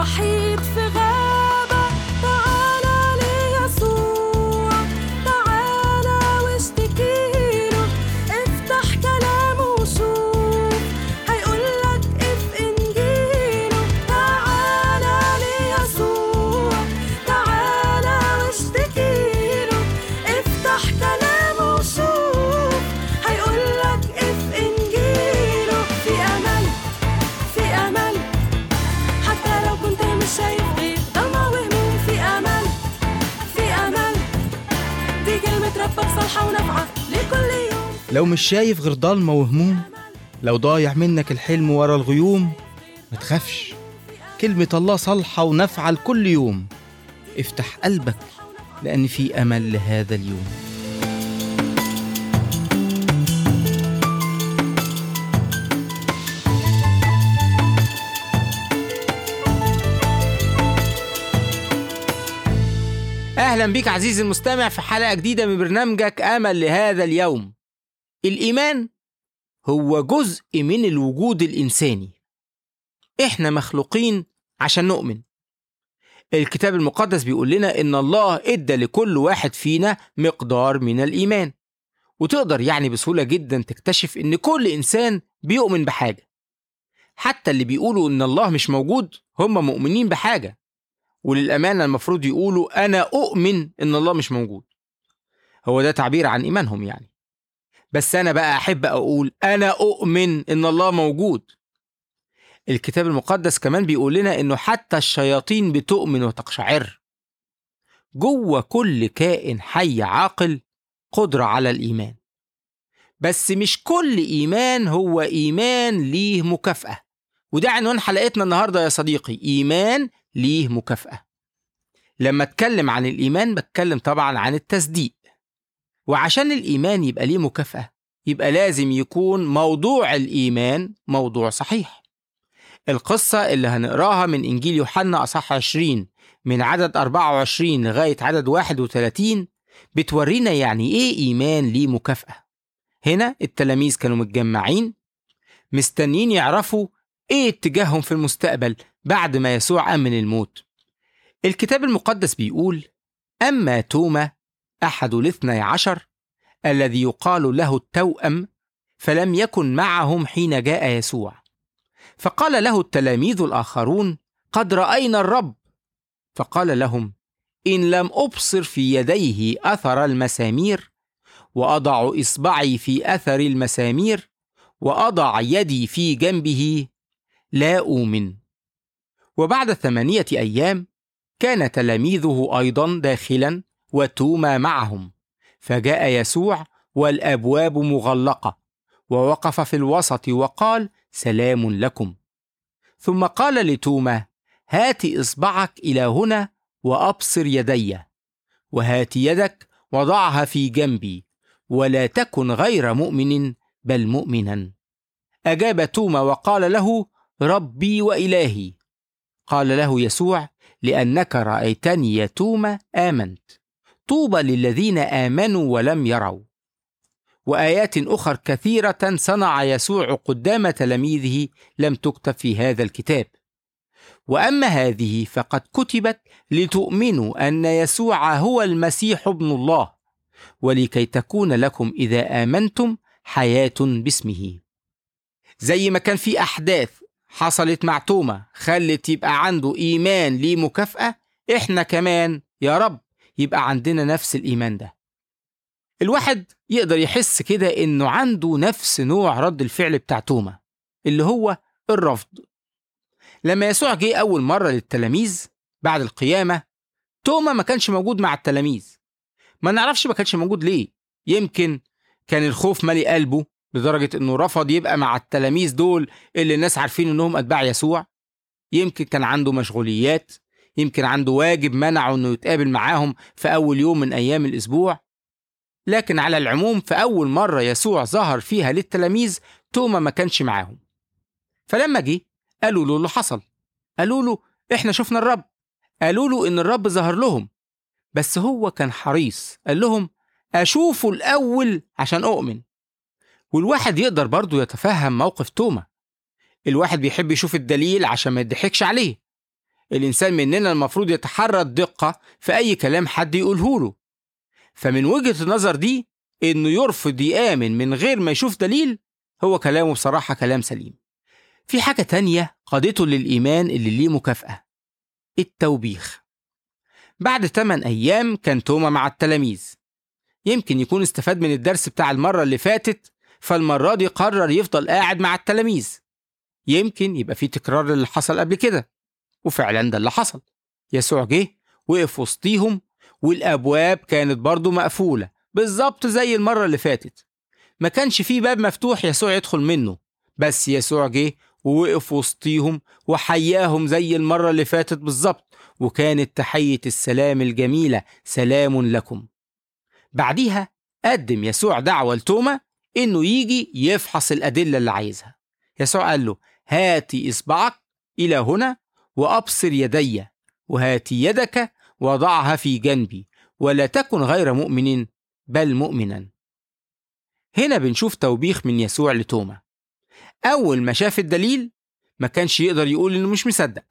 وحيد في غابة لو مش شايف غير ضلمة وهموم لو ضايع منك الحلم ورا الغيوم ما تخافش. كلمة الله صالحة ونافعة لكل يوم. افتح قلبك لأن في أمل لهذا اليوم. أهلا بيك عزيزي المستمع في حلقة جديدة من برنامجك أمل لهذا اليوم. الإيمان هو جزء من الوجود الإنساني. إحنا مخلوقين عشان نؤمن. الكتاب المقدس بيقول لنا إن الله إدى لكل واحد فينا مقدار من الإيمان. وتقدر يعني بسهولة جدا تكتشف إن كل إنسان بيؤمن بحاجة. حتى اللي بيقولوا إن الله مش موجود هم مؤمنين بحاجة. وللأمانة المفروض يقولوا أنا أؤمن إن الله مش موجود. هو ده تعبير عن إيمانهم يعني. بس أنا بقى أحب أقول أنا أؤمن إن الله موجود. الكتاب المقدس كمان بيقول لنا إنه حتى الشياطين بتؤمن وتقشعر. جوه كل كائن حي عاقل قدرة على الإيمان. بس مش كل إيمان هو إيمان ليه مكافأة. وده عنوان حلقتنا النهاردة يا صديقي إيمان ليه مكافأة. لما أتكلم عن الإيمان بتكلم طبعا عن التصديق. وعشان الإيمان يبقى ليه مكافأة يبقى لازم يكون موضوع الإيمان موضوع صحيح. القصة اللي هنقراها من إنجيل يوحنا أصح 20 من عدد 24 لغاية عدد 31 بتورينا يعني إيه إيمان ليه مكافأة. هنا التلاميذ كانوا متجمعين مستنيين يعرفوا إيه اتجاههم في المستقبل بعد ما يسوع قام من الموت. الكتاب المقدس بيقول أما توما أحد الاثني عشر الذي يقال له التوأم فلم يكن معهم حين جاء يسوع. فقال له التلاميذ الآخرون قد رأينا الرب. فقال لهم إن لم أبصر في يديه أثر المسامير وأضع إصبعي في أثر المسامير وأضع يدي في جنبه لا أؤمن. وبعد ثمانية أيام كان تلاميذه أيضا داخلا وتوما معهم. فجاء يسوع والأبواب مغلقة ووقف في الوسط وقال سلام لكم. ثم قال لتوما هات إصبعك إلى هنا وأبصر يدي وهات يدك وضعها في جنبي ولا تكن غير مؤمن بل مؤمنا. أجاب توما وقال له ربي وإلهي. قال له يسوع لأنك رأيتني يا توما آمنت. طوبى للذين آمنوا ولم يروا. وآيات أخر كثيرة صنع يسوع قدام تلاميذه لم تكتب في هذا الكتاب. وأما هذه فقد كتبت لتؤمنوا أن يسوع هو المسيح ابن الله ولكي تكون لكم إذا آمنتم حياة باسمه. زي ما كان في أحداث حصلت مع توما خلت يبقى عنده إيمان ليه مكافأة إحنا كمان يا رب يبقى عندنا نفس الإيمان ده. الواحد يقدر يحس كده إنه عنده نفس نوع رد الفعل بتاع توما اللي هو الرفض. لما يسوع جه أول مرة للتلاميذ بعد القيامة توما ما كانش موجود مع التلاميذ. ما نعرفش ما كانش موجود ليه. يمكن كان الخوف مالي قلبه لدرجة إنه رفض يبقى مع التلاميذ دول اللي الناس عارفين إنهم أتباع يسوع. يمكن كان عنده مشغوليات. يمكن عنده واجب منعه إنه يتقابل معاهم في أول يوم من أيام الأسبوع. لكن على العموم في أول مرة يسوع ظهر فيها للتلاميذ توما ما كانش معاهم. فلما جه قالوا له اللي حصل. قالوا له إحنا شفنا الرب. قالوا له إن الرب ظهر لهم. بس هو كان حريص. قال لهم أشوفه الأول عشان أؤمن. والواحد يقدر برضه يتفهم موقف توما. الواحد بيحب يشوف الدليل عشان ما يضحكش عليه. الإنسان مننا المفروض يتحرى الدقة في أي كلام حد يقوله له. فمن وجهة النظر دي إنه يرفض يآمن من غير ما يشوف دليل هو كلامه بصراحة كلام سليم. في حاجة تانية قادته للإيمان اللي ليه مكافأة التوبيخ. بعد 8 أيام كان توما مع التلاميذ. يمكن يكون استفاد من الدرس بتاع المرة اللي فاتت فالمرة دي قرر يفضل قاعد مع التلاميذ. يمكن يبقى في تكرار للي حصل قبل كده. وفعلا ده اللي حصل. يسوع جه وقف وسطيهم والأبواب كانت برضه مقفولة بالظبط زي المرة اللي فاتت. ما كانش في باب مفتوح يسوع يدخل منه بس يسوع جه ووقف وسطيهم وحياهم زي المرة اللي فاتت بالظبط وكانت تحية السلام الجميلة سلام لكم. بعديها قدم يسوع دعوة لتوما إنه يجي يفحص الأدلة اللي عايزها. يسوع قال له هاتي إصبعك إلى هنا وأبصر يدي وهاتي يدك وضعها في جنبي ولا تكن غير مؤمن بل مؤمنا. هنا بنشوف توبيخ من يسوع لتوما. أول ما شاف الدليل ما كانش يقدر يقول إنه مش مصدق.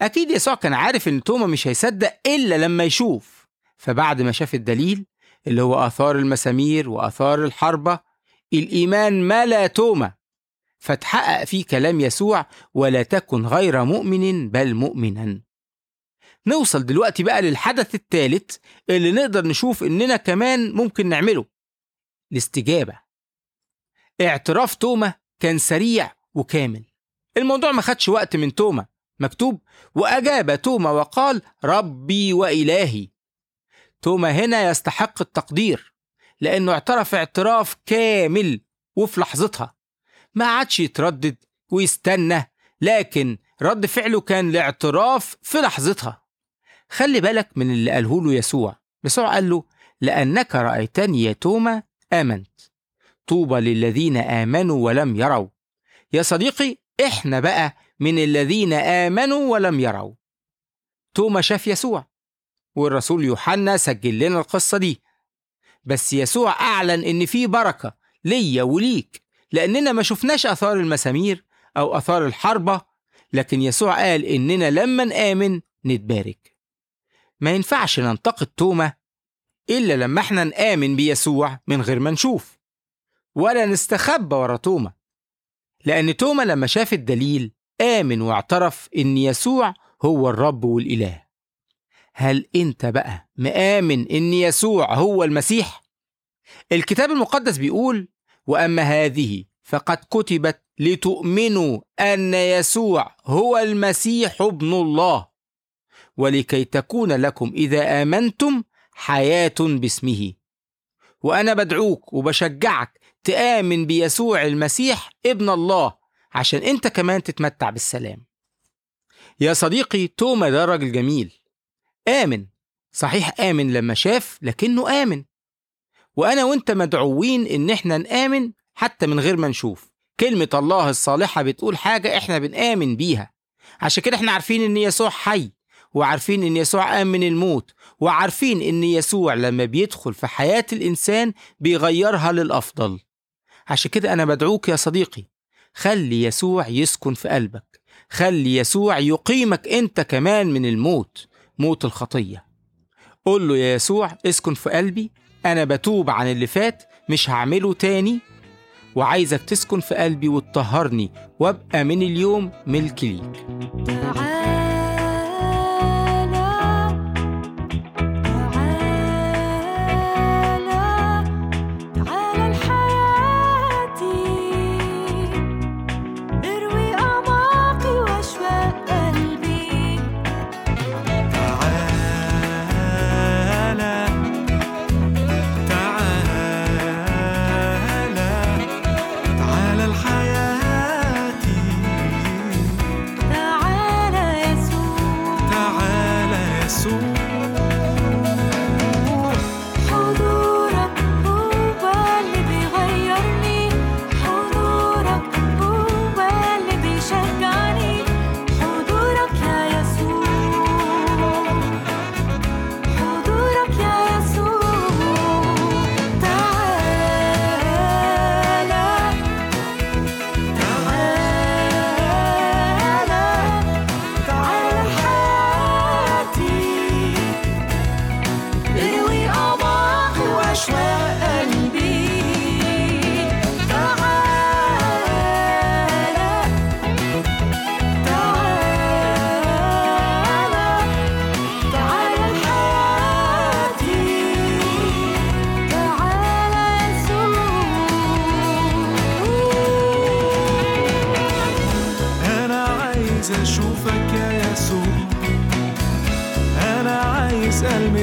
أكيد يسوع كان عارف إن توما مش هيصدق إلا لما يشوف. فبعد ما شاف الدليل اللي هو آثار المسامير وآثار الحربة الإيمان ملا توما. فتحقق فيه كلام يسوع ولا تكن غير مؤمن بل مؤمنا. نوصل دلوقتي بقى للحدث الثالث اللي نقدر نشوف إننا كمان ممكن نعمله الاستجابة. اعتراف توما كان سريع وكامل. الموضوع ما خدش وقت من توما مكتوب وأجاب توما وقال ربي وإلهي. توما هنا يستحق التقدير لأنه اعترف اعتراف كامل وفي لحظتها. ما عادش يتردد ويستنى لكن رد فعله كان الاعتراف في لحظتها. خلي بالك من اللي قاله له يسوع. يسوع قال له لأنك رأيتني يا توما آمنت. طوبى للذين آمنوا ولم يروا. يا صديقي إحنا بقى من الذين آمنوا ولم يروا. توما شاف يسوع والرسول يوحنا سجل لنا القصة دي. بس يسوع أعلن إن في بركة ليا وليك. لأننا ما شفناش آثار المسامير أو آثار الحربة لكن يسوع قال إننا لما نآمن نتبارك. ما ينفعش ننتقد توما إلا لما إحنا نآمن بيسوع من غير ما نشوف ولا نستخبى ورا توما. لأن توما لما شاف الدليل آمن واعترف إن يسوع هو الرب والإله. هل أنت بقى مآمن إن يسوع هو المسيح؟ الكتاب المقدس بيقول وأما هذه فقد كتبت لتؤمنوا أن يسوع هو المسيح ابن الله ولكي تكون لكم إذا آمنتم حياة باسمه. وأنا بدعوك وبشجعك تآمن بيسوع المسيح ابن الله عشان أنت كمان تتمتع بالسلام. يا صديقي توما ده راجل جميل. آمن. صحيح آمن لما شاف لكنه آمن. وأنا وأنت مدعوين إن إحنا نآمن حتى من غير ما نشوف. كلمة الله الصالحة بتقول حاجة إحنا بنآمن بيها. عشان كده إحنا عارفين إن يسوع حي وعارفين إن يسوع قام من الموت وعارفين إن يسوع لما بيدخل في حياة الإنسان بيغيرها للأفضل. عشان كده أنا بدعوك يا صديقي خلي يسوع يسكن في قلبك. خلي يسوع يقيمك أنت كمان من الموت موت الخطية. قول له يا يسوع اسكن في قلبي. أنا بتوب عن اللي فات مش هعمله تاني. وعايزك تسكن في قلبي وتطهرني وابقى من اليوم ملك ليك. تعالى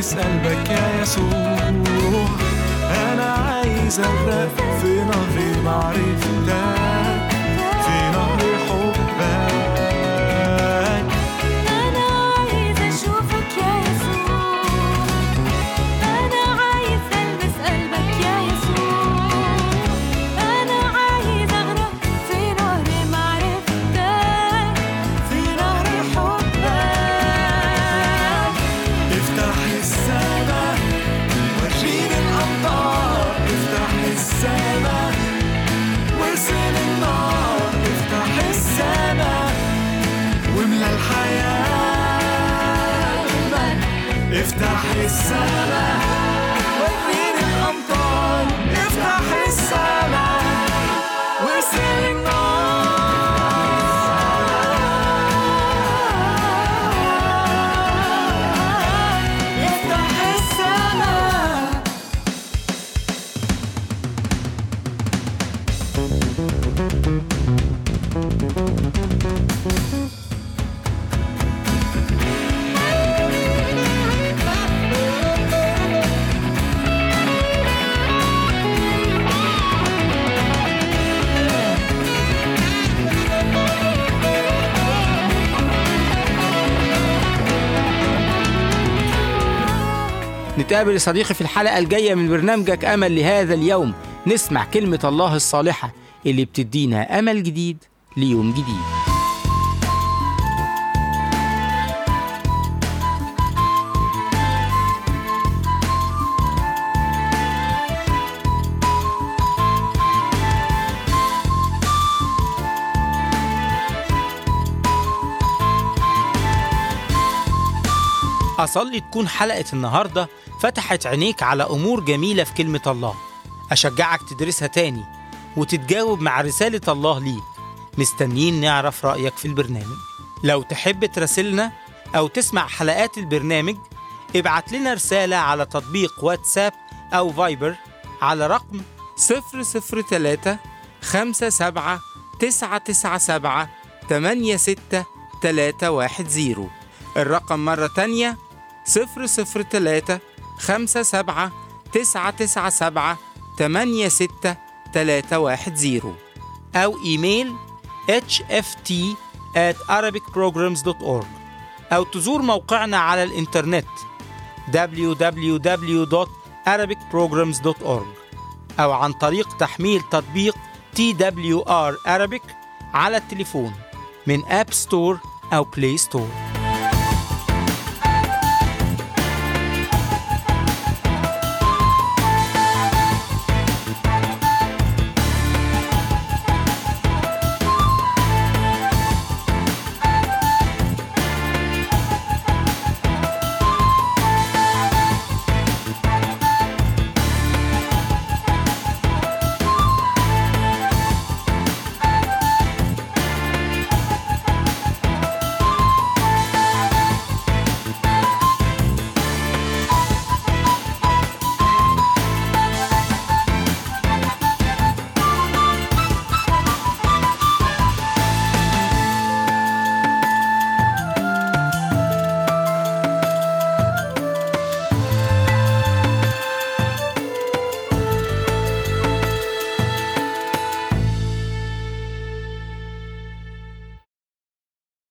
عايز قلبك يا يسوع أنا عايز اغرق في نهر معرفتك افتح السماء نتقابل صديقي في الحلقة الجاية من برنامجك أمل لهذا اليوم. نسمع كلمة الله الصالحة اللي بتدينا أمل جديد ليوم جديد. أصلي تكون حلقة النهاردة فتحت عينيك على أمور جميلة في كلمة الله. أشجعك تدرسها تاني وتتجاوب مع رسالة الله ليك. مستنيين نعرف رأيك في البرنامج. لو تحب تراسلنا أو تسمع حلقات البرنامج ابعت لنا رسالة على تطبيق واتساب أو فايبر على رقم 003 57 997 86310 الرقم مرة تانية 003 57 997 86310 أو إيميل hft at arabicprograms.org أو تزور موقعنا على الإنترنت www.arabicprograms.org أو عن طريق تحميل تطبيق TWR Arabic على التليفون من أب ستور أو بلاي ستور